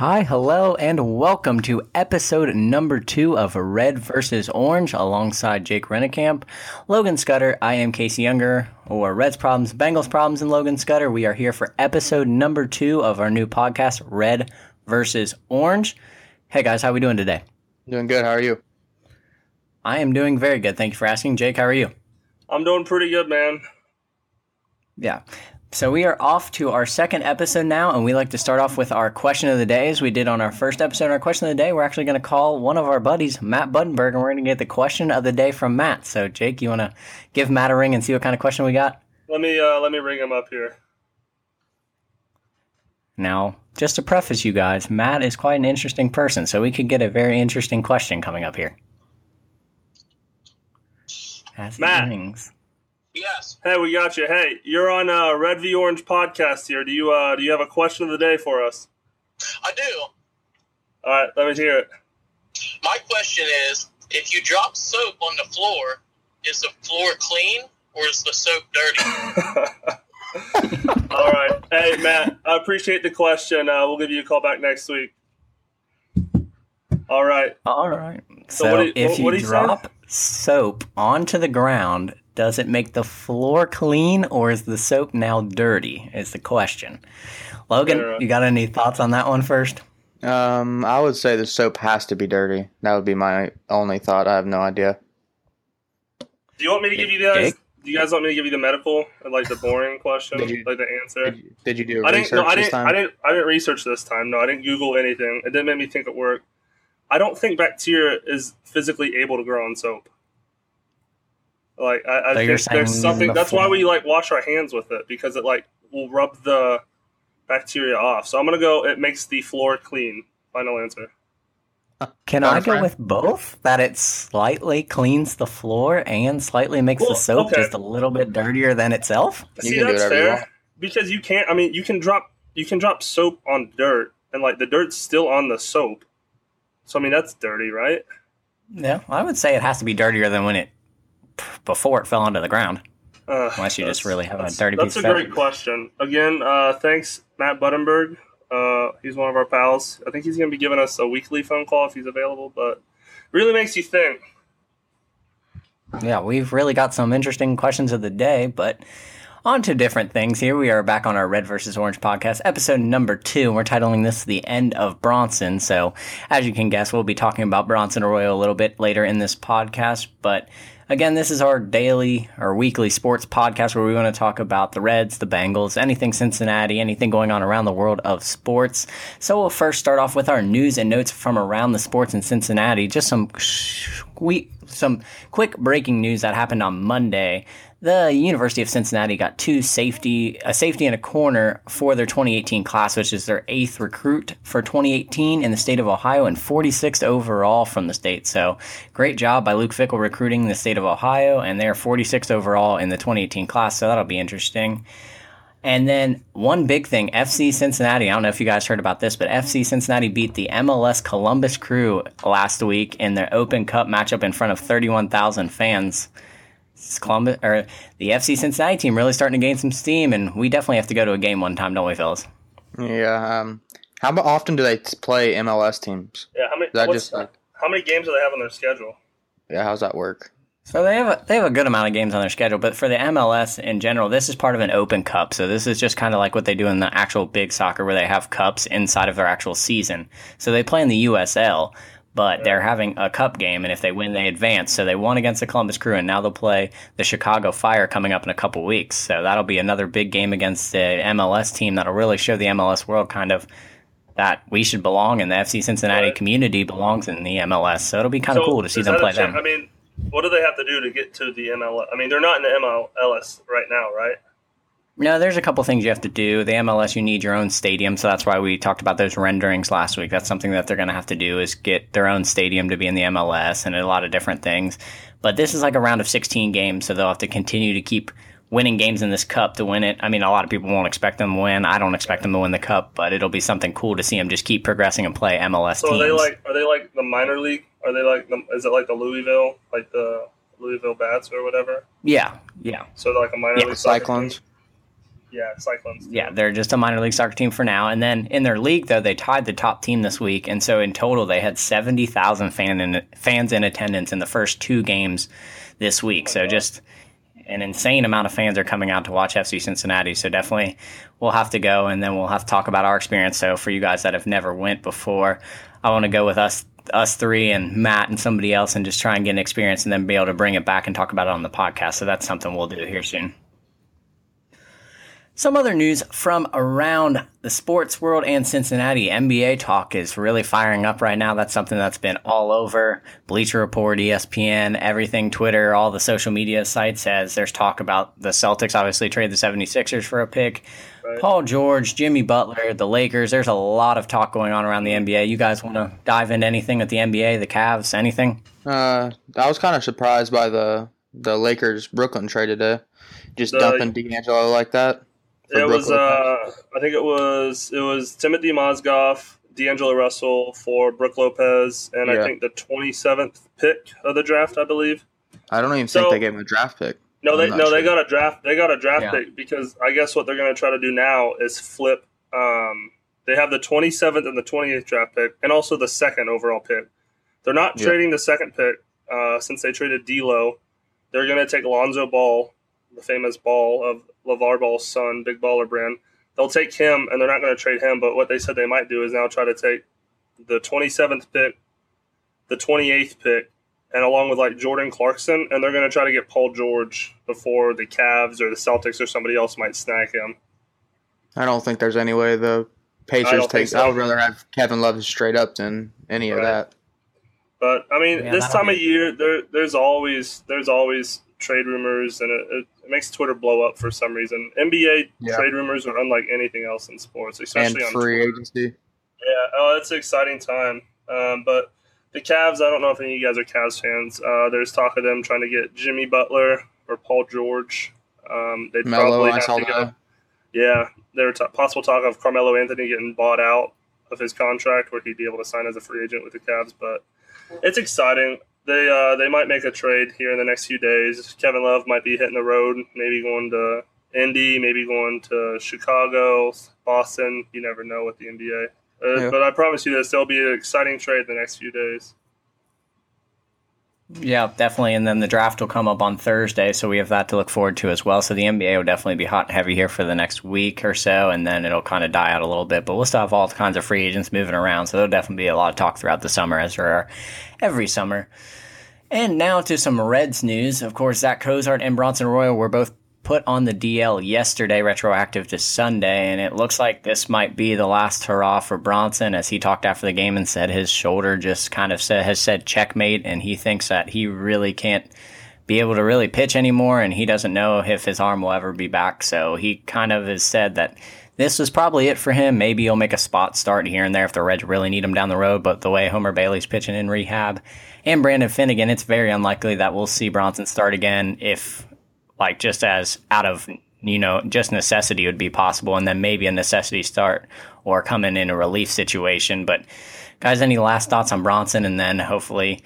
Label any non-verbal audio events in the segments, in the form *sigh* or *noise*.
Hi, hello, and welcome to episode number two of Red versus Orange alongside Jake Rennekamp, Logan Scudder. I am Casey Younger, or Reds Problems, Bengals Problems, and Logan Scudder. We are here for episode number two of our new podcast, Red versus Orange. Hey guys, how are we doing today? Doing good. How are you? I am doing very good. Thank you for asking. Jake, how are you? I'm doing pretty good, man. Yeah. So we are off to our second episode now, and we like to start off with our question of the day, as we did on our first episode. Our question of the day, we're actually going to call one of our buddies, Matt Buddenberg, and we're going to get the question of the day from Matt. So, Jake, you want to give Matt a ring and see what kind of question we got? Let me uh, let me ring him up here. Now, just to preface you guys, Matt is quite an interesting person, so we could get a very interesting question coming up here. As he Matt. rings. Yes. Hey, we got you. Hey, you're on uh, Red v Orange podcast here. Do you uh, do you have a question of the day for us? I do. All right, let me hear it. My question is if you drop soap on the floor, is the floor clean or is the soap dirty? *laughs* All right. Hey, Matt, I appreciate the question. Uh, we'll give you a call back next week. All right. All right. So, So what do you- if what- you what do you say? drop soap onto the ground, does it make the floor clean or is the soap now dirty? Is the question. Logan, Yeah. you got any thoughts on that one first? Um, I would say the soap has to be dirty. That would be my only thought. I have no idea. Do you want me to give you guys? Jake? Do you guys want me to give you the medical, like the boring *laughs* question, you- like the answer? Did you, did you do I didn't. research No, I this didn't. time? I didn't. I didn't research this time. No, I didn't Google anything. It didn't make me think it worked. I don't think bacteria is physically able to grow on soap. Like I, I So think there's something. the That's why we like wash our hands with it because it like will rub the bacteria off. So I'm gonna go. It makes the floor clean. Final answer. Uh, can Got I go with both? That it slightly cleans the floor and slightly makes Well, the soap okay. just a little bit dirtier than itself? You See, can that's whatever you fair want. because you can't. I mean, you can drop you can drop soap on dirt, and like the dirt's still on the soap. So I mean, that's dirty, right? Yeah, I would say it has to be dirtier than when it before it fell onto the ground. Uh, Unless you just really have a dirty That's piece a great question. Again, uh, thanks, Matt Buddenberg. Uh, he's one of our pals. I think he's going to be giving us a weekly phone call if he's available, but really makes you think. Yeah, we've really got some interesting questions of the day, but on to different things. Here we are back on our Red versus Orange podcast, episode number two. and We're titling this The End of Bronson. So, as you can guess, we'll be talking about Bronson Arroyo a little bit later in this podcast. But again, this is our daily or weekly sports podcast where we want to talk about the Reds, the Bengals, anything Cincinnati, anything going on around the world of sports. So, we'll first start off with our news and notes from around the sports in Cincinnati. Just some we some quick breaking news that happened on Monday. The University of Cincinnati got two safety, a safety and a corner for their 2018 class, which is their eighth recruit for 2018 in the state of Ohio and 46th overall from the state. So great job by Luke Fickell recruiting the state of Ohio, and they're 46th overall in the 2018 class. So that'll be interesting. And then one big thing, FC Cincinnati. I don't know if you guys heard about this, but FC Cincinnati beat the MLS Columbus Crew last week in their Open Cup matchup in front of 31,000 fans. It's Columbus or the FC Cincinnati team really starting to gain some steam, and we definitely have to go to a game one time, don't we, fellas? Yeah. Um, how often do they play MLS teams? Yeah, how many? That just like, how many games do they have on their schedule? yeah? How's that work? So they have a, they have a good amount of games on their schedule, but for the MLS in general, this is part of an open cup. So this is just kind of like what they do in the actual big soccer, where they have cups inside of their actual season. So they play in the USL, but they're having a cup game, and if they win, they advance. So they won against the Columbus Crew, and now they'll play the Chicago Fire coming up in a couple weeks. So that'll be another big game against the MLS team that'll really show the MLS world kind of that we should belong, and the FC Cincinnati Right. community belongs in the MLS. So it'll be kind of cool to see them play them. I mean, what do they have to do to get to the MLS? I mean, they're not in the MLS right now, right? No, there's a couple things you have to do. The MLS, you need your own stadium, so that's why we talked about those renderings last week. That's something that they're going to have to do is get their own stadium to be in the MLS and a lot of different things. But this is like a round of 16 games, so they'll have to continue to keep winning games in this cup to win it. I mean, a lot of people won't expect them to win. I don't expect them to win the cup, but it'll be something cool to see them just keep progressing and play MLS So teams. are they like are they like the minor league? Are they like the, is it like the Louisville like the Louisville Bats or whatever? yeah, yeah. So they're like a minor Yeah, league soccer team? Yeah, Cyclones. Yeah, they're just a minor league soccer team for now. And then in their league, though, they tied the top team this week, and so in total, they had seventy thousand fan in, fans in attendance in the first two games this week. So just an insane amount of fans are coming out to watch FC Cincinnati. So definitely, we'll have to go, and then we'll have to talk about our experience. So for you guys that have never went before, I want to go with us us three and Matt and somebody else and just try and get an experience and then be able to bring it back and talk about it on the podcast. So that's something we'll do here soon. Some other news from around the sports world and Cincinnati. NBA talk is really firing up right now. That's something that's been all over Bleacher Report, ESPN, everything, Twitter, all the social media sites as there's talk about the Celtics obviously trade the 76ers for a pick. Right. Paul George, Jimmy Butler, the Lakers. There's a lot of talk going on around the NBA. You guys want to dive into anything with the NBA, the Cavs, anything? Uh, I was kind of surprised by the the Lakers Brooklyn trade today. Just the, dumping D'Angelo like that. It was, uh, I think it was, it was Timothy Mozgov, D'Angelo Russell for Brook Lopez, and yeah. I think the 27th pick of the draft, I believe. I don't even so, think they gave him a draft pick. No, they no sure. they got a draft they got a draft yeah. pick because I guess what they're going to try to do now is flip. Um, they have the 27th and the 28th draft pick, and also the second overall pick. They're not yeah. trading the second pick uh, since they traded D'Lo. They're going to take Lonzo Ball, the famous Ball of LeVar Ball's son, Big Baller Brand. They'll take him, and they're not going to trade him. But what they said they might do is now try to take the 27th pick, the 28th pick, and along with like Jordan Clarkson, and they're going to try to get Paul George before the Cavs or the Celtics or somebody else might snag him. I don't think there's any way the Pacers take. So. I would rather have Kevin Love straight up than any right. of that. But I mean, yeah, this time be... of year, there there's always there's always trade rumors, and it, it, makes Twitter blow up for some reason. NBA yeah. trade rumors are unlike anything else in sports, especially and on free Twitter. agency. Yeah, oh, it's an exciting time. Um, but the Cavs, I don't know if any of you guys are Cavs fans. Uh, there's talk of them trying to get Jimmy Butler or Paul George. Um, they'd Melo, probably have to go. Yeah, there's t- possible talk of Carmelo Anthony getting bought out of his contract, where he'd be able to sign as a free agent with the Cavs. But it's exciting. They uh, they might make a trade here in the next few days. Kevin Love might be hitting the road, maybe going to Indy, maybe going to Chicago, Boston. You never know with the NBA. Uh, yeah. But I promise you this: there'll be an exciting trade in the next few days. Yeah, definitely. And then the draft will come up on Thursday, so we have that to look forward to as well. So the NBA will definitely be hot and heavy here for the next week or so, and then it'll kind of die out a little bit. But we'll still have all kinds of free agents moving around, so there'll definitely be a lot of talk throughout the summer, as there are every summer. And now to some Reds news. Of course, Zach Cozart and Bronson Arroyo were both put on the DL yesterday, retroactive to Sunday, and it looks like this might be the last hurrah for Bronson, as he talked after the game and said his shoulder just kind of said, has said checkmate, and he thinks that he really can't be able to really pitch anymore, and he doesn't know if his arm will ever be back. So he kind of has said that this was probably it for him. Maybe he'll make a spot start here and there if the Reds really need him down the road, but the way Homer Bailey's pitching in rehab and Brandon Finnegan, it's very unlikely that we'll see Bronson start again if like just as out of you know just necessity would be possible, and then maybe a necessity start or coming in a relief situation. But guys, any last thoughts on Bronson, and then hopefully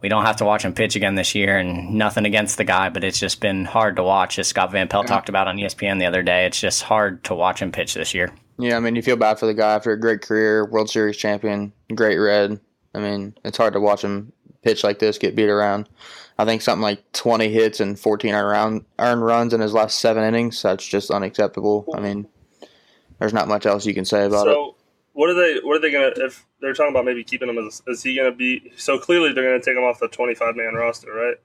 we don't have to watch him pitch again this year. And nothing against the guy, but it's just been hard to watch. As Scott Van Pelt yeah. talked about on ESPN the other day, it's just hard to watch him pitch this year. Yeah, I mean, you feel bad for the guy after a great career, World Series champion, great red. I mean, it's hard to watch him pitch like this, get beat around. I think something like 20 hits and 14 earned, earned runs in his last seven innings. That's just unacceptable. I mean, there's not much else you can say about so, it. So, what are they? What are they gonna? If they're talking about maybe keeping him, as, is he gonna be? So clearly, they're gonna take him off the 25 man roster, right?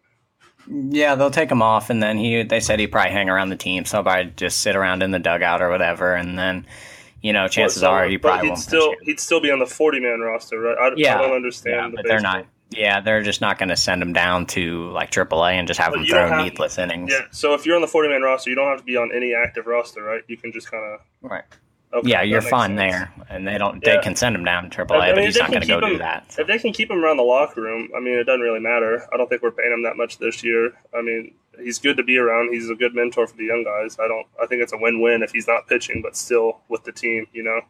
Yeah, they'll take him off, and then he. They said he'd probably hang around the team, so probably just sit around in the dugout or whatever, and then you know, chances well, so, are he probably he'd won't. Still, he'd still be on the forty man roster, right? I, yeah, I don't understand. Yeah, the but they're not. Yeah, they're just not going to send him down to like AAA and just have but him throw have, needless innings. Yeah, so if you're on the 40 man roster, you don't have to be on any active roster, right? You can just kind of right. Okay, yeah, you're fine sense. there, and they don't. Yeah. They can send him down to AAA, I mean, but he's not going to go him, do that. So. If they can keep him around the locker room, I mean, it doesn't really matter. I don't think we're paying him that much this year. I mean, he's good to be around. He's a good mentor for the young guys. I don't. I think it's a win-win if he's not pitching, but still with the team. You know.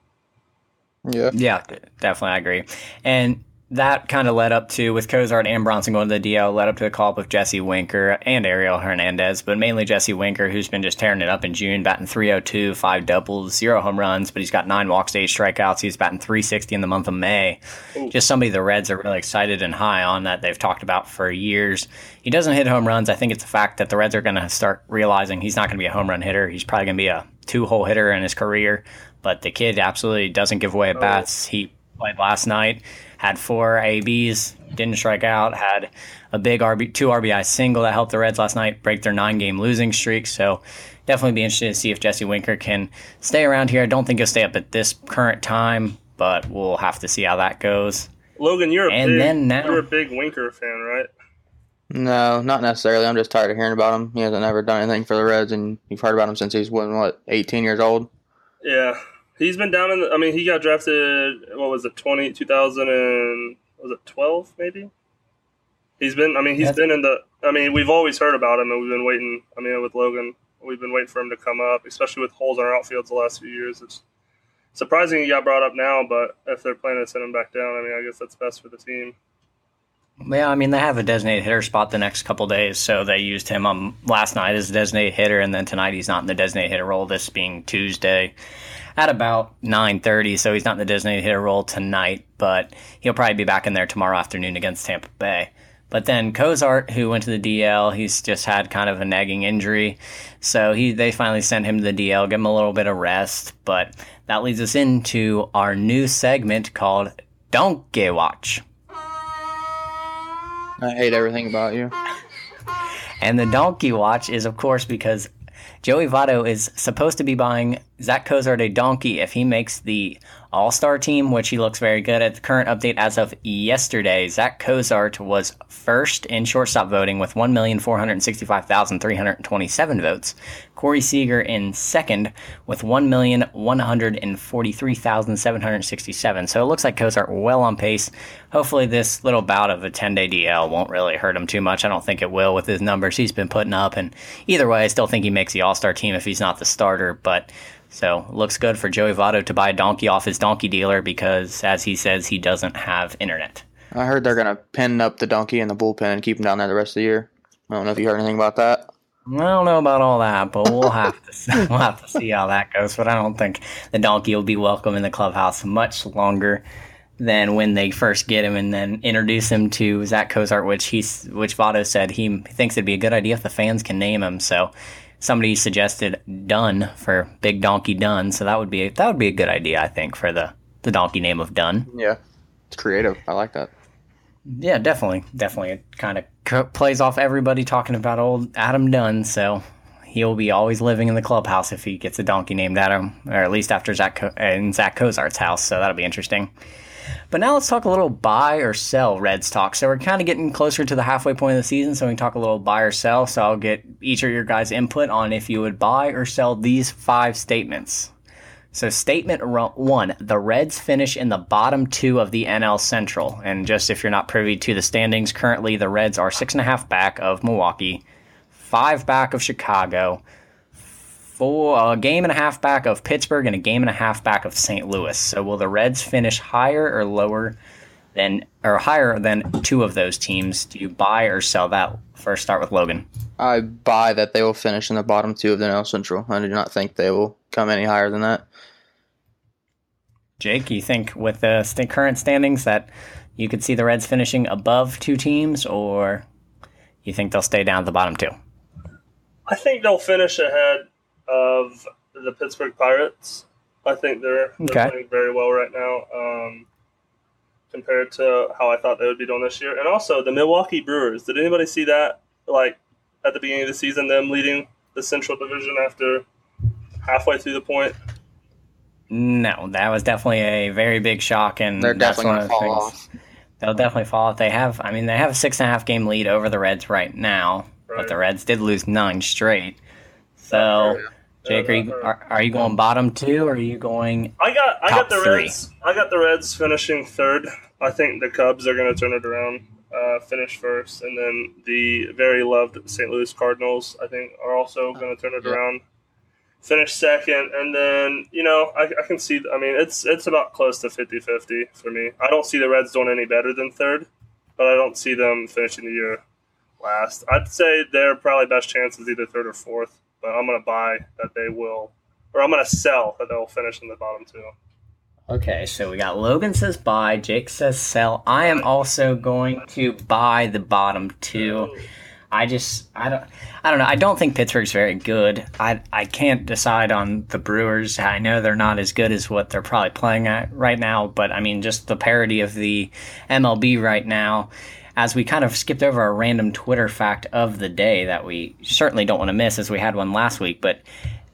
Yeah. Yeah, definitely, I agree. And that kind of led up to with Cozart and Bronson going to the DL, led up to a call up with Jesse Winker and Ariel Hernandez, but mainly Jesse Winker, who's been just tearing it up in June, batting 302, five doubles, zero home runs, but he's got nine walks, eight strikeouts. He's batting 360 in the month of May. Ooh. Just somebody the Reds are really excited and high on that they've talked about for years. He doesn't hit home runs. I think it's a fact that the Reds are going to start realizing he's not going to be a home run hitter. He's probably going to be a two hole hitter in his career, but the kid absolutely doesn't give away at oh. bats. He played last night had four ABs, didn't strike out, had a big RB, two RBI single that helped the Reds last night break their nine game losing streak. So definitely be interested to see if Jesse Winker can stay around here. I don't think he'll stay up at this current time, but we'll have to see how that goes. Logan, you're a and big, then now, you're a big Winker fan, right? No, not necessarily. I'm just tired of hearing about him. He hasn't ever done anything for the Reds, and you've heard about him since he's what 18 years old. Yeah, He's been down in the. I mean, he got drafted. What was it? 20, 2000 and was it twelve? Maybe. He's been. I mean, he's been in the. I mean, we've always heard about him, and we've been waiting. I mean, with Logan, we've been waiting for him to come up, especially with holes in our outfields the last few years. It's surprising he got brought up now, but if they're planning to send him back down, I mean, I guess that's best for the team. Yeah, I mean they have a designated hitter spot the next couple days, so they used him um, last night as a designated hitter, and then tonight he's not in the designated hitter role. This being Tuesday, at about 9.30, so he's not in the designated hitter role tonight, but he'll probably be back in there tomorrow afternoon against Tampa Bay. But then Cozart, who went to the DL, he's just had kind of a nagging injury. So he they finally sent him to the DL, give him a little bit of rest. But that leads us into our new segment called Donkey Watch. I hate everything about you. And the Donkey Watch is, of course, because Joey Votto is supposed to be buying Zach Cozart a donkey if he makes the All Star team, which he looks very good at. The current update as of yesterday, Zach Cozart was first in shortstop voting with 1,465,327 votes. Corey Seager in second with 1,143,767. So it looks like Cozart well on pace. Hopefully, this little bout of a 10 day DL won't really hurt him too much. I don't think it will with his numbers he's been putting up. And either way, I still think he makes the All Star team if he's not the starter. But so looks good for Joey Votto to buy a donkey off his donkey dealer because, as he says, he doesn't have internet. I heard they're gonna pin up the donkey in the bullpen and keep him down there the rest of the year. I don't know if you heard anything about that. I don't know about all that, but we'll have to *laughs* we'll have to see how that goes. But I don't think the donkey will be welcome in the clubhouse much longer than when they first get him and then introduce him to Zach Cozart, which he's which Votto said he thinks it'd be a good idea if the fans can name him. So somebody suggested Dunn for Big Donkey Dunn, so that would be that would be a good idea, I think, for the the donkey name of Dunn. Yeah, it's creative. I like that. Yeah, definitely, definitely. It kind of plays off everybody talking about old Adam Dunn, so he'll be always living in the clubhouse if he gets a donkey named Adam, or at least after Zach Co- in Zach Cozart's house. So that'll be interesting. But now let's talk a little buy or sell Reds talk. So we're kind of getting closer to the halfway point of the season, so we can talk a little buy or sell. So I'll get each of your guys' input on if you would buy or sell these five statements. So statement one, the Reds finish in the bottom two of the NL Central. And just if you're not privy to the standings, currently the Reds are six and a half back of Milwaukee, five back of Chicago, four, a game and a half back of Pittsburgh and a game and a half back of St. Louis. So will the Reds finish higher or lower than or higher than two of those teams? Do you buy or sell that? First, start with Logan. I buy that they will finish in the bottom two of the NL Central. I do not think they will come any higher than that. Jake, you think with the st- current standings that you could see the Reds finishing above two teams, or you think they'll stay down at the bottom two? I think they'll finish ahead of the Pittsburgh Pirates. I think they're, they're okay. playing very well right now um, compared to how I thought they would be doing this year. And also the Milwaukee Brewers. Did anybody see that? Like at the beginning of the season, them leading the Central Division after halfway through the point. No, that was definitely a very big shock, and they're definitely going to fall off. They'll definitely fall off. They have, I mean, they have a six and a half game lead over the Reds right now, right. but the Reds did lose nine straight. So Jake, are you, uh, are, are you going um, bottom two, or are you going? I got I got the three? Reds. I got the Reds finishing third. I think the Cubs are going to turn it around, uh, finish first, and then the very loved St. Louis Cardinals. I think are also uh, going to turn it around. finish second, and then you know I, I can see. I mean, it's it's about close to 50-50 for me. I don't see the Reds doing any better than third, but I don't see them finishing the year last. I'd say their probably best chance is either third or fourth, but I'm gonna buy that they will, or I'm gonna sell that they'll finish in the bottom two. Okay, so we got Logan says buy, Jake says sell. I am also going to buy the bottom two. I just I don't I don't know. I don't think Pittsburgh's very good. I I can't decide on the Brewers. I know they're not as good as what they're probably playing at right now, but I mean just the parity of the MLB right now. As we kind of skipped over a random Twitter fact of the day that we certainly don't want to miss, as we had one last week, but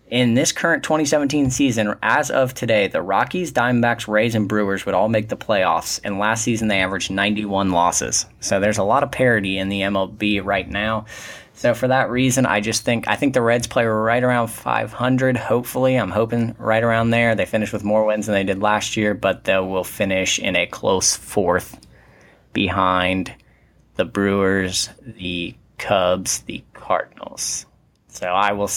in this current 2017 season, as of today, the Rockies, Diamondbacks, Rays, and Brewers would all make the playoffs. And last season, they averaged 91 losses. So there's a lot of parity in the MLB right now. So for that reason, I just think I think the Reds play right around 500. Hopefully, I'm hoping right around there. They finish with more wins than they did last year, but they will finish in a close fourth behind the Brewers, the Cubs, the Cardinals. So I will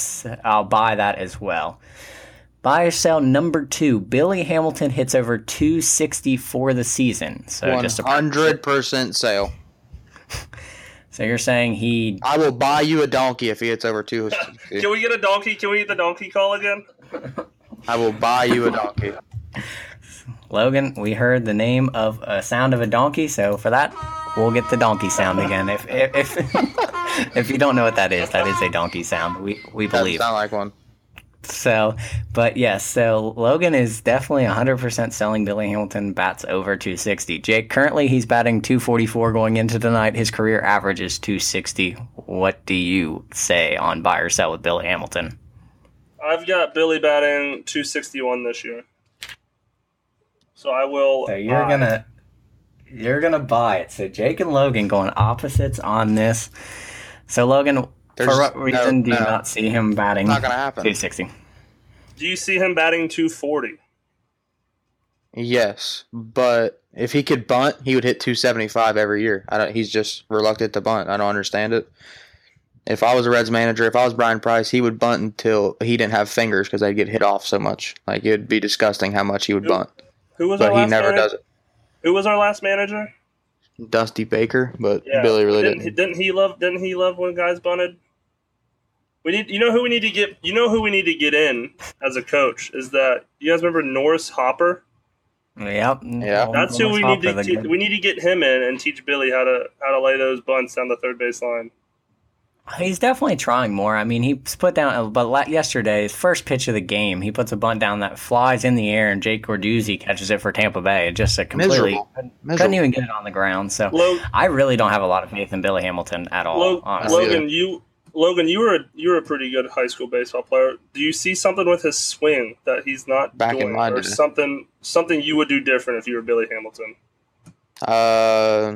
I'll buy that as well. Buy or sell number two. Billy Hamilton hits over 260 for the season. So 100% just a hundred percent sale. *laughs* So you're saying he? I will buy you a donkey if he hits over two. *laughs* Can we get a donkey? Can we get the donkey call again? I will buy you a donkey. *laughs* Logan, we heard the name of a sound of a donkey, so for that, we'll get the donkey sound again. If if if, *laughs* if you don't know what that is, that is a donkey sound. We we believe. Sound like one. So, but yes, so Logan is definitely 100% selling Billy Hamilton bats over 260. Jake, currently he's batting 244 going into tonight. His career average is 260. What do you say on buy or sell with Billy Hamilton? I've got Billy batting 261 this year. So I will. So you're uh, gonna you're gonna buy it. So Jake and Logan going opposites on this. So Logan, There's, for what reason no, do you no, not see him batting? Not gonna happen. 260. Do you see him batting 240? Yes, but if he could bunt, he would hit 275 every year. I don't. He's just reluctant to bunt. I don't understand it. If I was a Reds manager, if I was Bryan Price, he would bunt until he didn't have fingers because they'd get hit off so much. Like it would be disgusting how much he would bunt. Who was but he never manager? does it. Who was our last manager? Dusty Baker, but yeah, Billy really didn't. Didn't, didn't he love? Didn't he love when guys bunted? We need. You know who we need to get. You know who we need to get in as a coach is that you guys remember Norris Hopper? Yep. Yeah. That's who we need to. Te- we need to get him in and teach Billy how to how to lay those bunts down the third base line. He's definitely trying more. I mean, he's put down, but yesterday, his first pitch of the game, he puts a bunt down that flies in the air, and Jake Odorizzi catches it for Tampa Bay. It just a completely Miserable. couldn't even get it on the ground. So Log- I really don't have a lot of faith in Billy Hamilton at all. Log- Logan, you Logan, you were a, you were a pretty good high school baseball player. Do you see something with his swing that he's not Back doing, or something something you would do different if you were Billy Hamilton? Uh,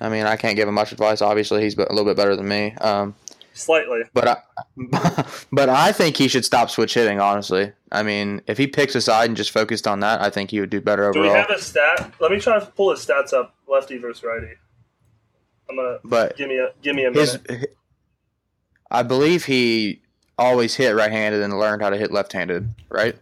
I mean, I can't give him much advice. Obviously, he's a little bit better than me. Um, slightly. But I, *laughs* but I think he should stop switch hitting. Honestly, I mean, if he picks a side and just focused on that, I think he would do better overall. Do we have a stat? Let me try to pull his stats up, lefty versus righty. I'm gonna. But give me a give me a minute. I believe he always hit right-handed and learned how to hit left-handed, right?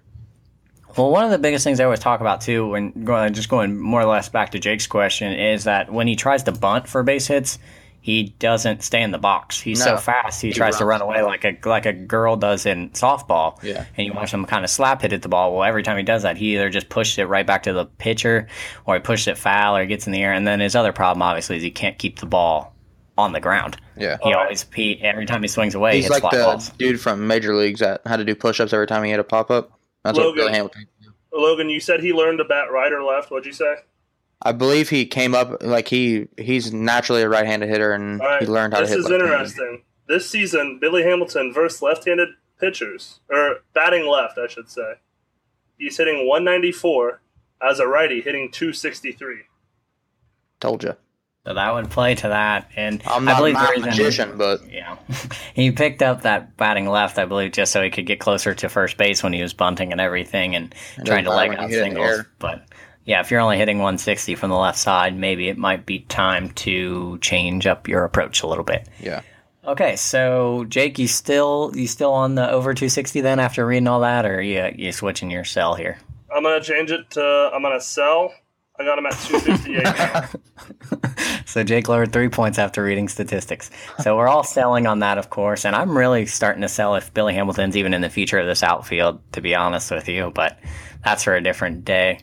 Well, one of the biggest things I always talk about too, when going just going more or less back to Jake's question, is that when he tries to bunt for base hits, he doesn't stay in the box. He's no, so fast. He, he tries runs. to run away like a like a girl does in softball. Yeah. And you watch him kind of slap hit at the ball. Well, every time he does that, he either just pushes it right back to the pitcher, or he pushes it foul, or he gets in the air. And then his other problem, obviously, is he can't keep the ball on the ground. Yeah. He always he every time he swings away, he's he like the balls. dude from Major Leagues that had to do push-ups every time he had a pop-up. That's Logan, what Billy Hamilton. Logan, you said he learned to bat right or left. What'd you say? I believe he came up like he he's naturally a right-handed hitter, and right. he learned how this to hit. This is interesting. This season, Billy Hamilton versus left-handed pitchers, or batting left, I should say. He's hitting 194 as a righty, hitting 263. Told you. So that would play to that, and I'm not I believe a magician, but yeah, *laughs* he picked up that batting left, I believe, just so he could get closer to first base when he was bunting and everything, and trying to leg out singles. But yeah, if you're only hitting 160 from the left side, maybe it might be time to change up your approach a little bit. Yeah. Okay, so Jake, you still you still on the over 260 then after reading all that, or you you switching your sell here? I'm gonna change it to I'm gonna sell. I got him at 258. *laughs* so Jake lowered three points after reading statistics. So we're all selling on that, of course, and I'm really starting to sell if Billy Hamilton's even in the future of this outfield, to be honest with you. But that's for a different day.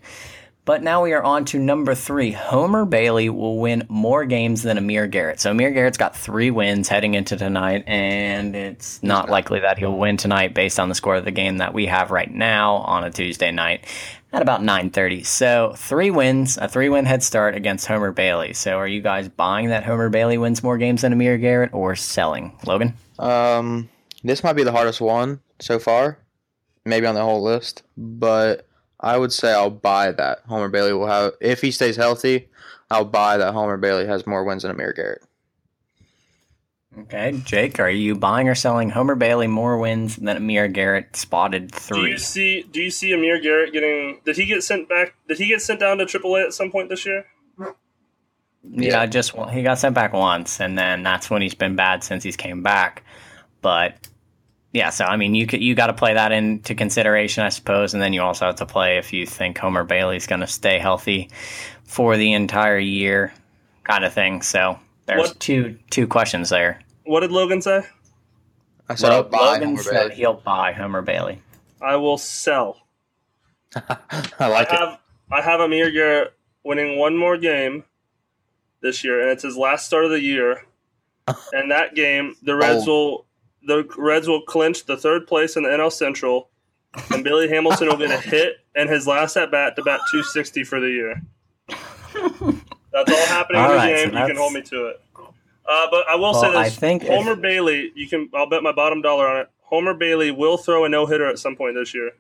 But now we are on to number three. Homer Bailey will win more games than Amir Garrett. So Amir Garrett's got three wins heading into tonight, and it's not likely that he'll win tonight based on the score of the game that we have right now on a Tuesday night at about 9:30. So three wins, a three-win head start against Homer Bailey. So are you guys buying that Homer Bailey wins more games than Amir Garrett, or selling? Logan. Um, this might be the hardest one so far, maybe on the whole list, but I would say I'll buy that Homer Bailey will have if he stays healthy. I'll buy that Homer Bailey has more wins than Amir Garrett. Okay, Jake, are you buying or selling Homer Bailey more wins than Amir Garrett spotted three? Do you see? Do you see Amir Garrett getting? Did he get sent back? Did he get sent down to AAA at some point this year? Yeah, yeah, just he got sent back once, and then that's when he's been bad since he's came back. But yeah, so I mean, you could, you got to play that into consideration, I suppose, and then you also have to play if you think Homer Bailey's going to stay healthy for the entire year, kind of thing. So there's what, two two questions there. What did Logan say? I said well, Logan Homer said Bailey. he'll buy Homer Bailey. I will sell. *laughs* I like I it. Have, I have Amir Garrett winning one more game this year, and it's his last start of the year. *laughs* and that game, the Reds oh. will the Reds will clinch the third place in the NL Central, and Billy Hamilton will get a hit and his last at bat to bat 260 for the year. That's all happening all in the right, game. So you can hold me to it. Uh, but I will well, say this: I think Homer if... Bailey. You can. I'll bet my bottom dollar on it. Homer Bailey will throw a no hitter at some point this year.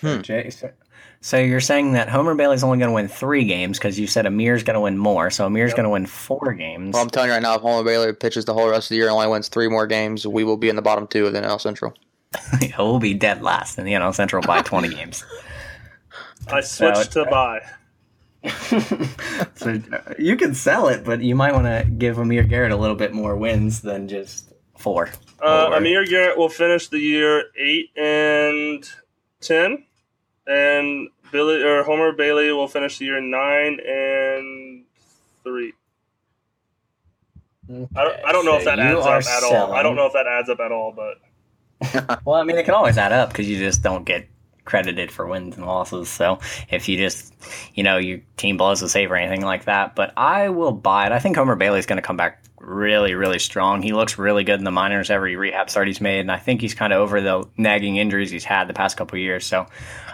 Hmm. So you're saying that Homer Bailey's only going to win three games because you said Amir's going to win more. So Amir's yep. going to win four games. Well, I'm telling you right now, if Homer Bailey pitches the whole rest of the year and only wins three more games, we will be in the bottom two of the NL Central. *laughs* we'll be dead last in the NL Central by 20 games. *laughs* I switched so, to buy. *laughs* so you can sell it, but you might want to give Amir Garrett a little bit more wins than just four. Uh, Amir Garrett will finish the year eight and ten, and Billy or Homer Bailey will finish the year nine and three. Okay, I, don't, I don't know if that adds up at all. I don't know if that adds up at all, but *laughs* well, I mean, it can always add up because you just don't get credited for wins and losses. So if you just, you know, your team blows a save or anything like that, but I will buy it. I think Homer Bailey's going to come back really, really strong. He looks really good in the minors every rehab start he's made, and I think he's kind of over the nagging injuries he's had the past couple years. So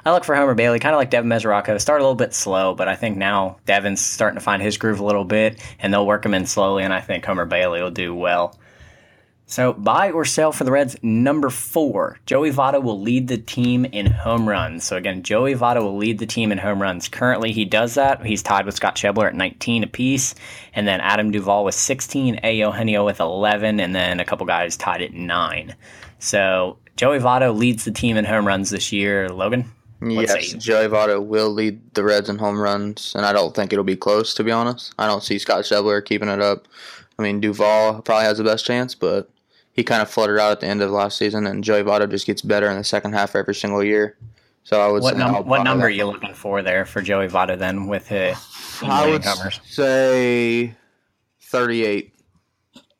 I look for Homer Bailey, kind of like Devin Mesoraco. Start a little bit slow, but I think now Devin's starting to find his groove a little bit, and they'll work him in slowly, and I think Homer Bailey will do well. So buy or sell for the Reds. Number four, Joey Votto will lead the team in home runs. So again, Joey Votto will lead the team in home runs. Currently, he does that. He's tied with Scott Schebler at 19 apiece, and then Adam Duvall with 16, A. Eugenio with 11, and then a couple guys tied at nine. So Joey Votto leads the team in home runs this year. Logan. Yes, Joey Votto will lead the Reds in home runs, and I don't think it'll be close. To be honest, I don't see Scott Schebler keeping it up. I mean, Duvall probably has the best chance, but he kind of fluttered out at the end of last season, and Joey Votto just gets better in the second half every single year. So I would what, say num- what number are you looking for there for Joey Votto then with his I would covers? say 38.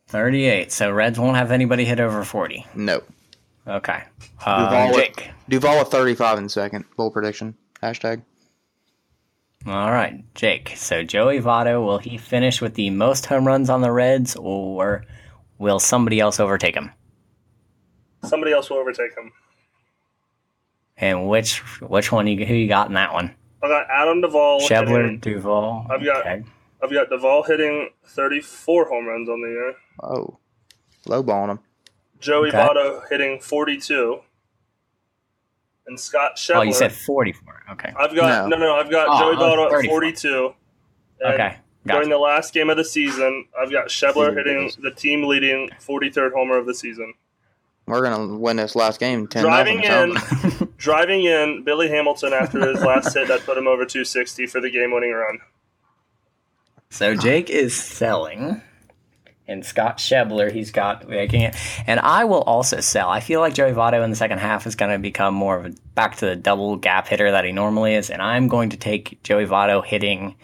38. So Reds won't have anybody hit over 40. Nope. Okay. Uh, Duvall, Jake. At, Duvall at 35 in second. Full prediction. Hashtag. All right, Jake. So Joey Votto, will he finish with the most home runs on the Reds, or will somebody else overtake him? Somebody else will overtake him. And which which one you who you got in that one? I got Adam Duvall. Schebler hitting, Duvall. I've got okay. I've got Duvall hitting thirty four home runs on the year. Oh, low balling him. Joey okay. Votto hitting forty two. And Scott Schebler. Oh, you said forty four. Okay. I've got no, no, no I've got oh, Joey oh, Votto at forty two. Okay. Gotcha. During the last game of the season, I've got Schebler hitting the team leading 43rd homer of the season. We're gonna win this last game. 10 driving in, *laughs* driving in Billy Hamilton after his last hit that put him over 260 for the game-winning run. So Jake is selling, and Scott Schebler he's got making it. And I will also sell. I feel like Joey Votto in the second half is going to become more of a back to the double gap hitter that he normally is. And I'm going to take Joey Votto hitting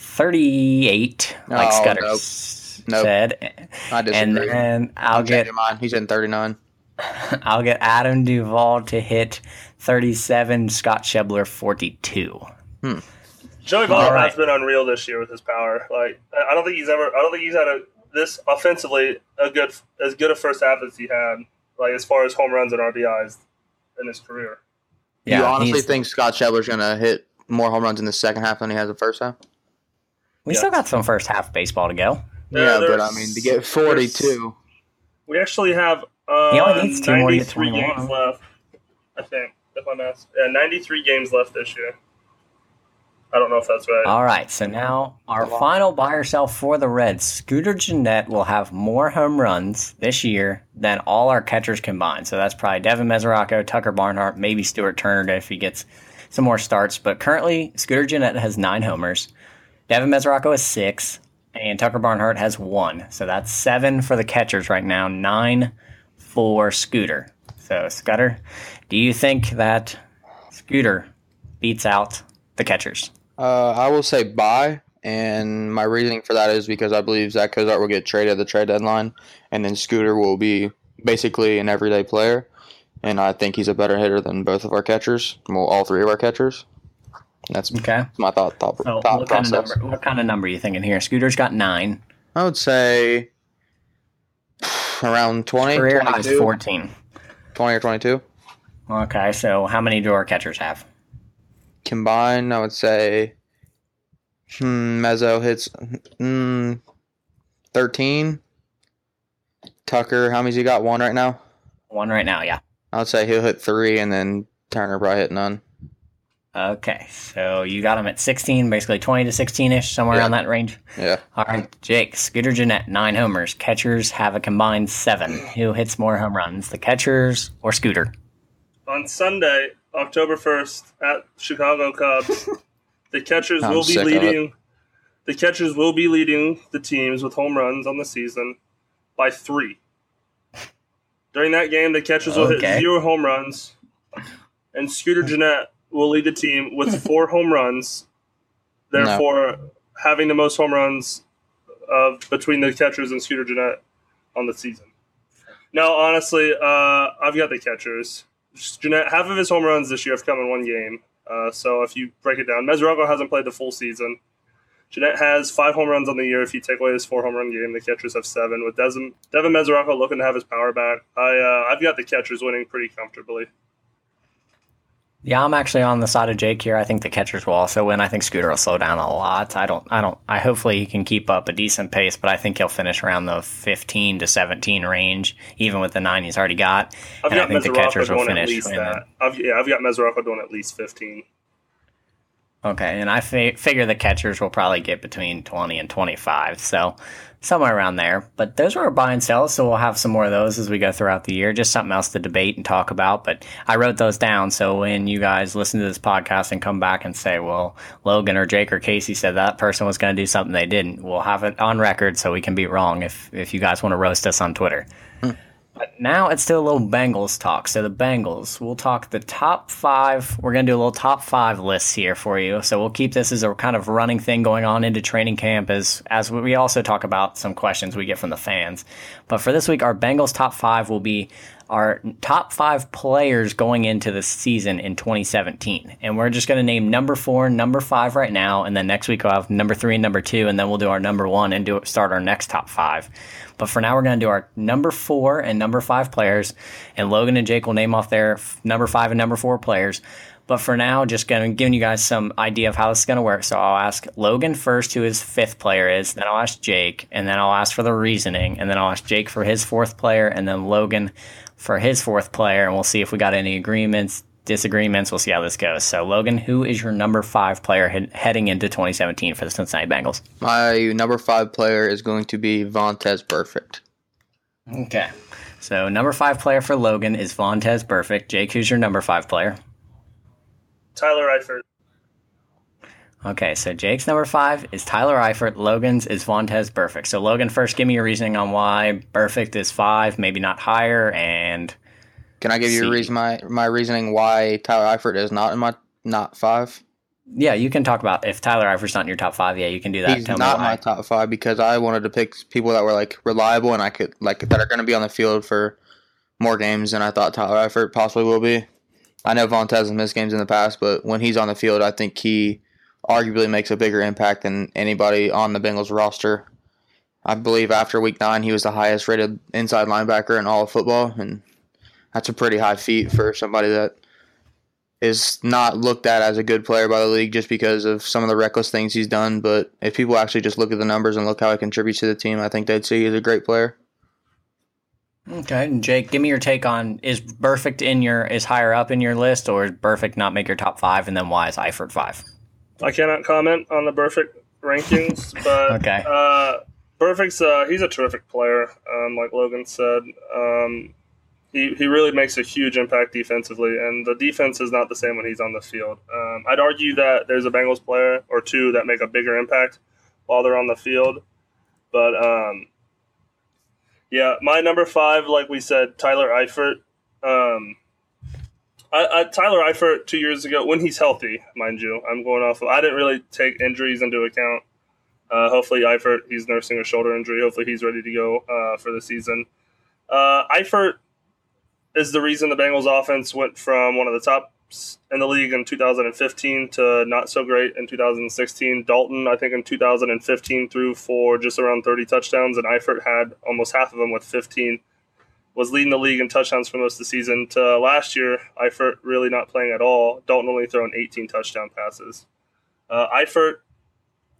38, like oh, Scudder nope. said. I disagree. And then I'll, I'll get. He's in 39. *laughs* I'll get Adam Duvall to hit 37, Scott Schebler 42. Hmm. Joey Votto right. has been unreal this year with his power. Like I don't think he's ever. I don't think he's had a this offensively a good as good a first half as he had. Like as far as home runs and RBIs in his career. Yeah, you honestly think Scott Schebler's going to hit more home runs in the second half than he has the first half? We still got some first half baseball to go. Yeah, yeah but I mean to get forty two. We actually have uh, he only needs two 93 more games left. I think if I'm asked. Yeah, ninety three games left this year. I don't know if that's right. All right, so now our final buy or sell for the Reds. Scooter Gennett will have more home runs this year than all our catchers combined. So that's probably Devin Mesoraco, Tucker Barnhart, maybe Stuart Turner if he gets some more starts. But currently, Scooter Gennett has nine homers. Devin Mesoraco has six, and Tucker Barnhart has one. So that's seven for the catchers right now, nine for Scooter. So, Scudder, do you think that Scooter beats out the catchers? Uh, I will say buy, and my reasoning for that is because I believe Zach Cozart will get traded at the trade deadline, and then Scooter will be basically an everyday player. And I think he's a better hitter than both of our catchers. Well, all three of our catchers. That's okay. My thought. thought, so thought what process. Kind of number, what kind of number are you thinking here? Scooter's got nine. I would say around 20. Career high is 14. 20 or 22. Okay, so how many do our catchers have? combined, I would say hmm, Mezzo hits hmm, 13. Tucker, how many's he got? One right now? One right now, yeah. I would say he'll hit three, and then Turner probably hit none. Okay, so you got him at 16, basically 20 to 16 ish, somewhere yeah. around that range. Yeah. All right, Jake, Scooter Gennett, nine homers. Catchers have a combined seven. Who hits more home runs, the catchers or Scooter? On Sunday, October 1st at Chicago Cubs. *laughs* the catchers I'm will be leading the catchers will be leading the teams with home runs on the season by 3. During that game, the catchers will hit zero home runs and Scooter Gennett will lead the team with *laughs* 4 home runs. Therefore, no. having the most home runs of between the catchers and Scooter Gennett on the season. No, honestly, uh, I've got the catchers. Gennett, half of his home runs this year have come in one game. Uh, so if you break it down, Mesoraco hasn't played the full season. Gennett has five home runs on the year. If you take away his four home run game, the catchers have seven. With Devin, Devin Mesoraco looking to have his power back, I uh, I've got the catchers winning pretty comfortably. Yeah, I'm actually on the side of Jake here. I think the catchers will also win. I think Scooter will slow down a lot. I don't, I don't, I hopefully he can keep up a decent pace, but I think he'll finish around the 15 to 17 range, even with the nine he's already got. I've and got I think the catchers will finish. At least that. I've, yeah, I've got Mesoraco doing at least 15. Okay, and I fi- figure the catchers will probably get between 20 and 25, so somewhere around there. But those were buy and sells, so we'll have some more of those as we go throughout the year. Just something else to debate and talk about. But I wrote those down, so when you guys listen to this podcast and come back and say, well, Logan or Jake or Casey said that person was going to do something they didn't, we'll have it on record so we can be wrong if, if you guys want to roast us on Twitter. Hmm. But now it's still a little Bengals talk. So the Bengals, we'll talk the top five. We're to do a little top five lists here for you. So we'll keep this as a kind of running thing going on into training camp as, as we also talk about some questions we get from the fans. But for this week, our Bengals top five will be our top five players going into the season in 2017. And we're just going to name number four and number five right now. And then next week we'll have number three and number two. And then we'll do our number one and do start our next top five. But for now, we're going to do our number four and number five players. And Logan and Jake will name off their number five and number four players. But for now, just going giving you guys some idea of how this is going to work. So I'll ask Logan first who his fifth player is, then I'll ask Jake, and then I'll ask for the reasoning, and then I'll ask Jake for his fourth player, and then Logan for his fourth player, and we'll see if we got any agreements, disagreements. We'll see how this goes. So, Logan, who is your number five player he- heading into 2017 for the Cincinnati Bengals? My number five player is going to be Vontaze Burfict. Okay. So, number five player for Logan is Vontaze Burfict. Jake, who's your number five player? Tyler Eifert. Okay, so Jake's number five is Tyler Eifert. Logan's is Vontaze Burfict. So Logan, first, give me your reasoning on why Burfict is five, maybe not higher, and can I give you a reason my my reasoning why Tyler Eifert is not in my not five? Yeah, you can talk about if Tyler Eifert's not in your top five. Yeah, you can do that. He's Tell not my top five because I wanted to pick people that were like reliable and I could like that are going to be on the field for more games than I thought Tyler Eifert possibly will be. I know Vontaze has missed games in the past, but when he's on the field, I think he arguably makes a bigger impact than anybody on the Bengals roster. I believe after week nine, he was the highest rated inside linebacker in all of football, and that's a pretty high feat for somebody that is not looked at as a good player by the league just because of some of the reckless things he's done. But if people actually just look at the numbers and look how he contributes to the team, I think they'd see he's a great player. Okay, and Jake, give me your take on is Burfict in your is higher up in your list, or is Burfict not make your top five, and then why is Eifert five? I cannot comment on the Burfict rankings, *laughs* but okay. Uh, Burfict's uh, he's a terrific player, um, like Logan said. Um, he, he really makes a huge impact defensively, and the defense is not the same when he's on the field. Um, I'd argue that there's a Bengals player or two that make a bigger impact while they're on the field, but um, yeah, my number five, like we said, Tyler Eifert. Um, I, I, Tyler Eifert two years ago when he's healthy, mind you. I'm going off. Of, I didn't really take injuries into account. Uh, hopefully, Eifert he's nursing a shoulder injury. Hopefully, he's ready to go uh, for the season. Uh, Eifert is the reason the Bengals offense went from one of the tops in the league in 2015 to not so great in 2016. Dalton, I think in 2015 threw for just around 30 touchdowns, and Eifert had almost half of them with 15. Was leading the league in touchdowns for most of the season. To last year, Eifert really not playing at all. Dalton only throwing 18 touchdown passes. Uh, Eifert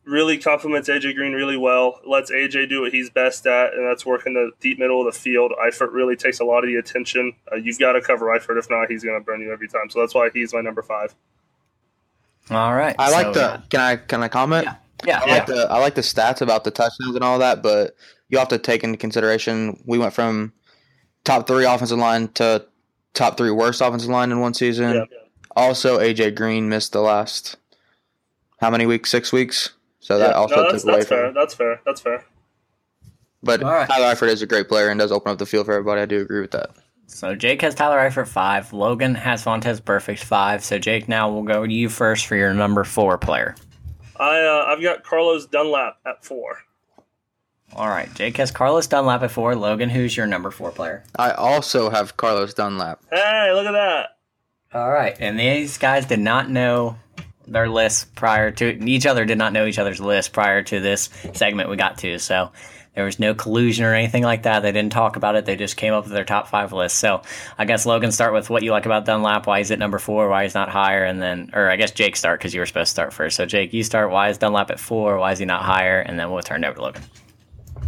really complements AJ Green really well. Lets AJ do what he's best at, and that's working the deep middle of the field. Eifert really takes a lot of the attention. Uh, you've got to cover Eifert. If not, he's going to burn you every time. So that's why he's my number five. All right. I so, like the. Can I can I comment? Yeah. Yeah. I yeah. like the I like the stats about the touchdowns and all that, but you have to take into consideration we went from top three offensive line to top three worst offensive line in one season. Yeah. Also, AJ Green missed the last how many weeks? Six weeks. So yeah, that also no, that's, took away that's from. Fair. That's fair. That's fair. But right. Tyler Eifert is a great player and does open up the field for everybody. I do agree with that. So Jake has Tyler Eifert five. Logan has Vontaze Burfict five. So Jake, now we'll go to you first for your number four player. I uh, I've got Carlos Dunlap at four. All right, Jake has Carlos Dunlap at four. Logan, who's your number four player? I also have Carlos Dunlap. Hey, look at that! All right, and these guys did not know their lists prior to each other did not know each other's lists prior to this segment we got to. So there was no collusion or anything like that. They didn't talk about it. They just came up with their top five list. So I guess Logan start with what you like about Dunlap. Why is it number four? Why is not higher? And then, or I guess Jake start because you were supposed to start first. So Jake, you start. Why is Dunlap at four? Why is he not higher? And then we'll turn it over to Logan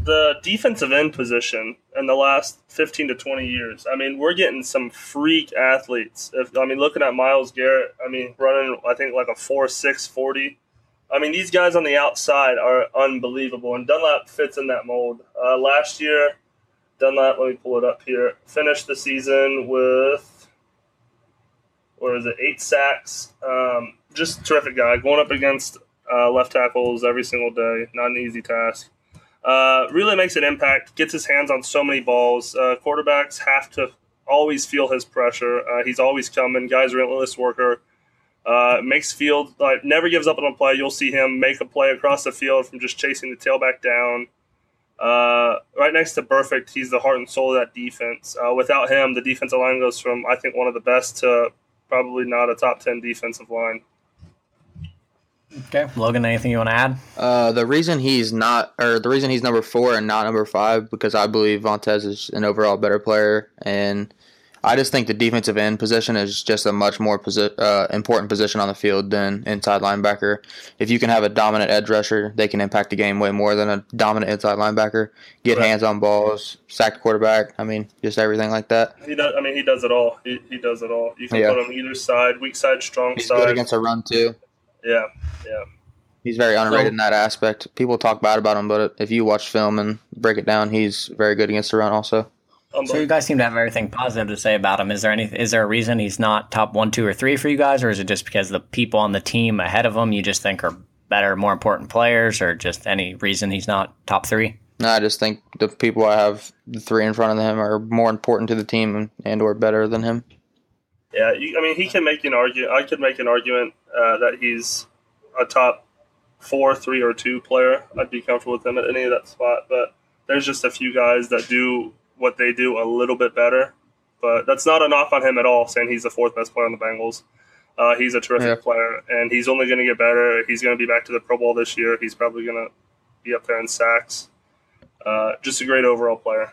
the defensive end position in the last 15 to 20 years. I mean, we're getting some freak athletes. If I mean, looking at Myles Garrett, I mean, running I think like a 4.6 40. I mean, these guys on the outside are unbelievable, and Dunlap fits in that mold. Uh, last year, Dunlap, let me pull it up here, finished the season with, what is it, eight sacks. Um, just terrific guy. Going up against uh, left tackles every single day, not an easy task. Uh, really makes an impact. Gets his hands on so many balls. Uh, quarterbacks have to always feel his pressure. Uh, he's always coming. Guy's relentless worker. Uh, makes field like never gives up on a play. You'll see him make a play across the field from just chasing the tailback down. Uh, right next to Burfict, he's the heart and soul of that defense. Without him, the defensive line goes from I think one of the best to probably not a top ten defensive line. Okay, Logan, anything you want to add? Uh, the reason he's not, or the reason he's number four and not number five, because I believe Vontaze is an overall better player, and I just think the defensive end position is just a much more posi- uh, important position on the field than inside linebacker. If you can have a dominant edge rusher, they can impact the game way more than a dominant inside linebacker. Get right. hands on balls, sack the quarterback. I mean, just everything like that. He does. I mean, he does it all. He, he does it all. You can yeah. put him either side, weak side, strong He's side. Good against a run too. Yeah, yeah. He's very underrated so, in that aspect. People talk bad about him, but if you watch film and break it down, he's very good against the run also. so you guys seem to have everything positive to say about him. Is there any? Is there a reason he's not top one, two, or three for you guys, or is it just because the people on the team ahead of him you just think are better, more important players, or just any reason he's not top three? No, I just think the people I have the three in front of him are more important to the team and or better than him. Yeah, you, I mean, he can make an argument. I could make an argument uh, that he's a top four, three, or two player. I'd be comfortable with him at any of that spot. But there's just a few guys that do what they do a little bit better. But that's not a knock on him at all, saying he's the fourth best player on the Bengals. Uh, he's a terrific yeah. player, and he's only going to get better. He's going to be back to the Pro Bowl this year. He's probably going to be up there in sacks. Uh, just a great overall player.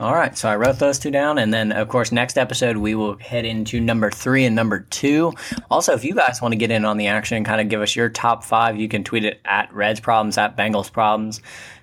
All right, so I wrote those two down, and then of course next episode we will head into number three and number two. Also, if you guys want to get in on the action, and kind of give us your top five, you can tweet it at Reds Problems at Bengals Problems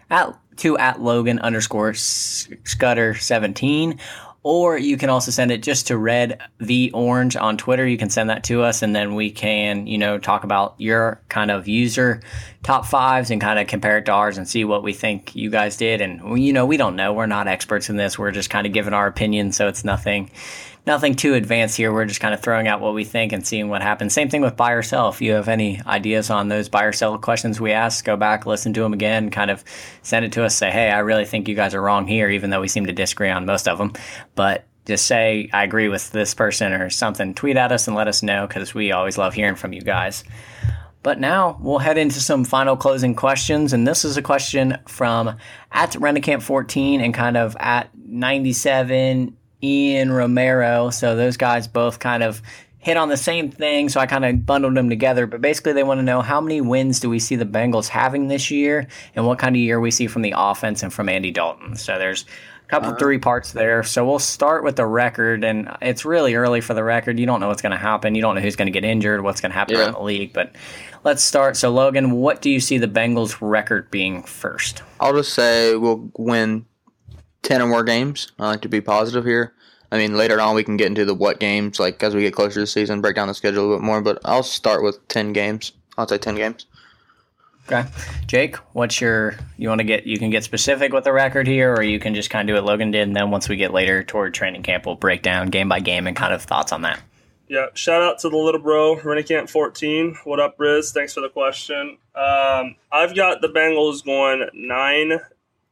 at to at Logan underscore Scudder seventeen, or you can also send it just to Red V Orange on Twitter. You can send that to us, and then we can you know talk about your kind of user top fives and kind of compare it to ours and see what we think you guys did. And you know we don't know, we're not experts in this. We're just kind of giving our opinion, so it's nothing nothing too advanced here. We're just kind of throwing out what we think and seeing what happens. Same thing with buy or sell. If you have any ideas on those buy or sell questions we asked, go back, listen to them again, kind of send it to us. Say, hey, I really think you guys are wrong here, even though we seem to disagree on most of them. But just say, I agree with this person or something. Tweet at us and let us know because we always love hearing from you guys. But now we'll head into some final closing questions. And this is a question from at Renicamp14 and kind of at 97 Ian Romero. So those guys both kind of hit on the same thing. So I kind of bundled them together. But basically, they want to know how many wins do we see the Bengals having this year and what kind of year we see from the offense and from Andy Dalton. So there's a couple uh-huh. three parts there. So we'll start with the record. And it's really early for the record. You don't know what's going to happen. You don't know who's going to get injured, what's going to happen yeah. around the league. But let's start. So, Logan, what do you see the Bengals' record being first? I'll just say we'll win 10 or more games. I like to be positive here. I mean, later on we can get into the what games, like as we get closer to the season, break down the schedule a little bit more. But I'll start with 10 games. I'll say 10 games. Okay. Jake, what's your, you want to get, you can get specific with the record here, or you can just kind of do what Logan did. And then once we get later toward training camp, we'll break down game by game and kind of thoughts on that. Yeah, shout out to the little bro, Renicamp 14. What up, Riz? Thanks for the question. Um, I've got the Bengals going 9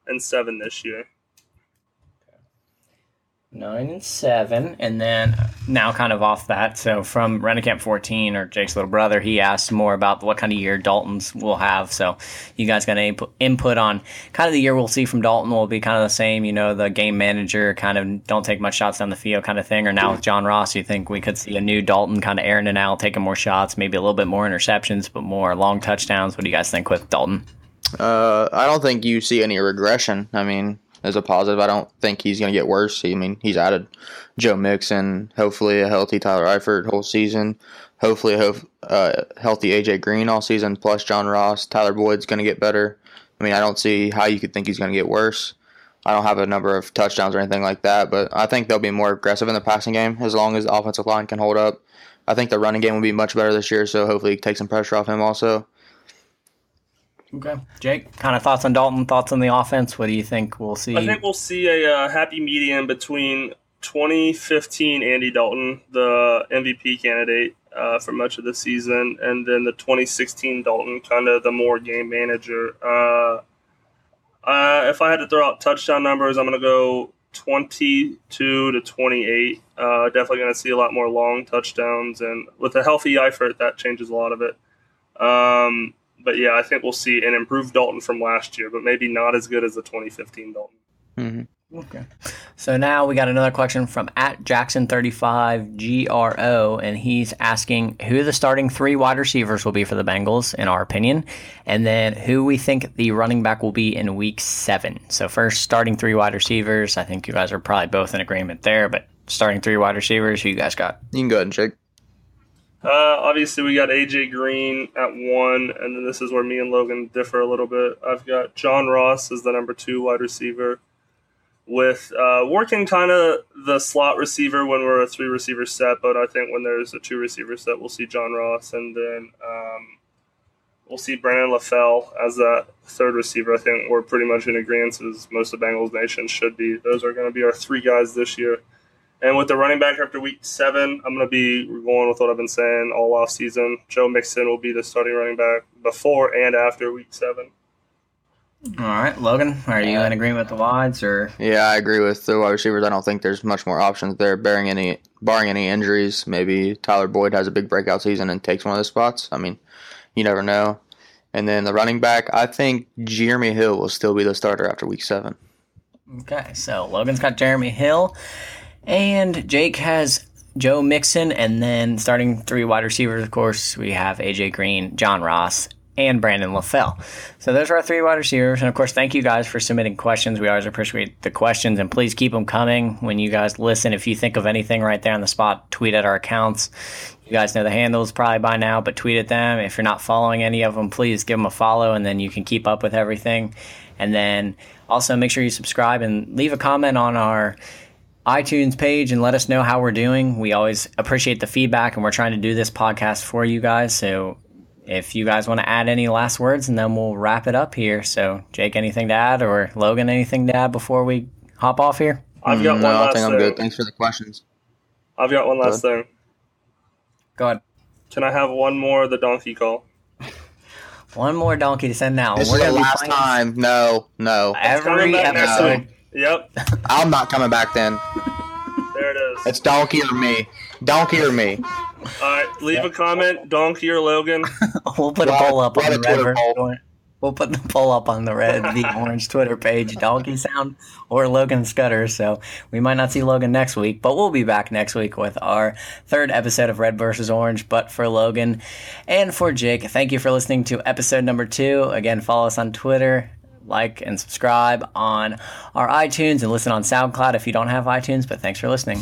and 7 this year nine and seven, and then now kind of off that. So from Renicamp 14 or Jake's little brother, he asked more about what kind of year Dalton's will have. So you guys got any input on kind of the year we'll see from Dalton will be kind of the same, you know, the game manager kind of don't take much shots down the field kind of thing. Or now with John Ross, you think we could see a new Dalton kind of airing it out, taking more shots, maybe a little bit more interceptions, but more long touchdowns. What do you guys think with Dalton? Uh, I don't think you see any regression. I mean, as a positive. I don't think he's going to get worse. I mean, he's added Joe Mixon, hopefully a healthy Tyler Eifert whole season, hopefully a uh, healthy AJ Green all season, plus John Ross. Tyler Boyd's going to get better. I mean, I don't see how you could think he's going to get worse. I don't have a number of touchdowns or anything like that, but I think they'll be more aggressive in the passing game as long as the offensive line can hold up. I think the running game will be much better this year, so hopefully take some pressure off him also. Okay, Jake, kind of thoughts on Dalton, thoughts on the offense. What do you think we'll see? I think we'll see a uh, happy medium between 2015 Andy Dalton, the MVP candidate uh, for much of the season, and then the 2016 Dalton, kind of the more game manager. Uh, uh, if I had to throw out touchdown numbers, I'm going to go 22 to 28. Uh, definitely going to see a lot more long touchdowns, and with a healthy Eifert, that changes a lot of it. Um, but yeah, I think we'll see an improved Dalton from last year, but maybe not as good as the 2015 Dalton. Mm-hmm. Okay. So now we got another question from at Jackson35GRO, and he's asking who the starting three wide receivers will be for the Bengals, in our opinion, and then who we think the running back will be in week seven. So, first, starting three wide receivers. I think you guys are probably both in agreement there, but starting three wide receivers, who you guys got? You can go ahead and check. Uh, obviously, we got AJ Green at one, and then this is where me and Logan differ a little bit. I've got John Ross as the number two wide receiver, with uh, working kind of the slot receiver when we're a three receiver set. But I think when there's a two receiver set, we'll see John Ross, and then um, we'll see Brandon LaFell as that third receiver. I think we're pretty much in agreement as most of Bengals Nation should be. Those are going to be our three guys this year. And with the running back after week seven, I'm going to be going with what I've been saying all off season. Joe Mixon will be the starting running back before and after week seven. All right, Logan, are you in agreement with the wides or? Yeah, I agree with the wide receivers. I don't think there's much more options there, barring any barring any injuries. Maybe Tyler Boyd has a big breakout season and takes one of the spots. I mean, you never know. And then the running back, I think Jeremy Hill will still be the starter after week seven. Okay, so Logan's got Jeremy Hill, and Jake has Joe Mixon, and then starting three wide receivers, of course, we have AJ Green, John Ross, and Brandon LaFell. So those are our three wide receivers. And of course, thank you guys for submitting questions. We always appreciate the questions and please keep them coming when you guys listen. If you think of anything right there on the spot, tweet at our accounts. You guys know the handles probably by now, but tweet at them. If you're not following any of them, please give them a follow and then you can keep up with everything. And then also make sure you subscribe and leave a comment on our iTunes page and let us know how we're doing. We always appreciate the feedback and we're trying to do this podcast for you guys. So if you guys want to add any last words, and then we'll wrap it up here. So, Jake, anything to add, or Logan, anything to add before we hop off here? I've got no, one last I think thing. I'm good. Thanks for the questions. I've got one last thing. Go ahead. Can I have one more of the donkey call? One more donkey to send now. This We're is the last playing time. No, no. every episode. Week. Yep, *laughs* I'm not coming back then. there it is. It's donkey or me. Donkey or me. All right, leave a comment, donkey or Logan. *laughs* we'll put a Right, poll up on the a Twitter red. poll. We'll put the poll up on the red, the *laughs* orange Twitter page, Donkey Sound or Logan Scudder. So we might not see Logan next week, but we'll be back next week with our third episode of Red versus Orange. But for Logan and for Jake, thank you for listening to episode number two. Again, follow us on Twitter, like and subscribe on our iTunes, and listen on SoundCloud if you don't have iTunes. But thanks for listening.